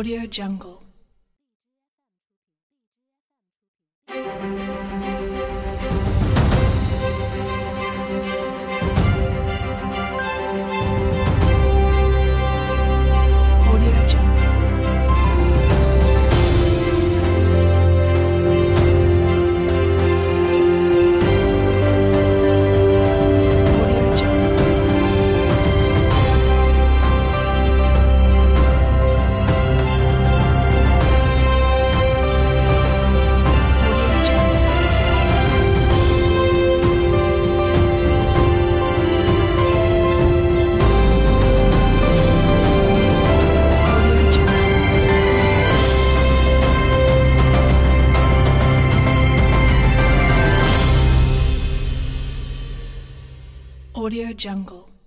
Audio Jungle. Audio Jungle.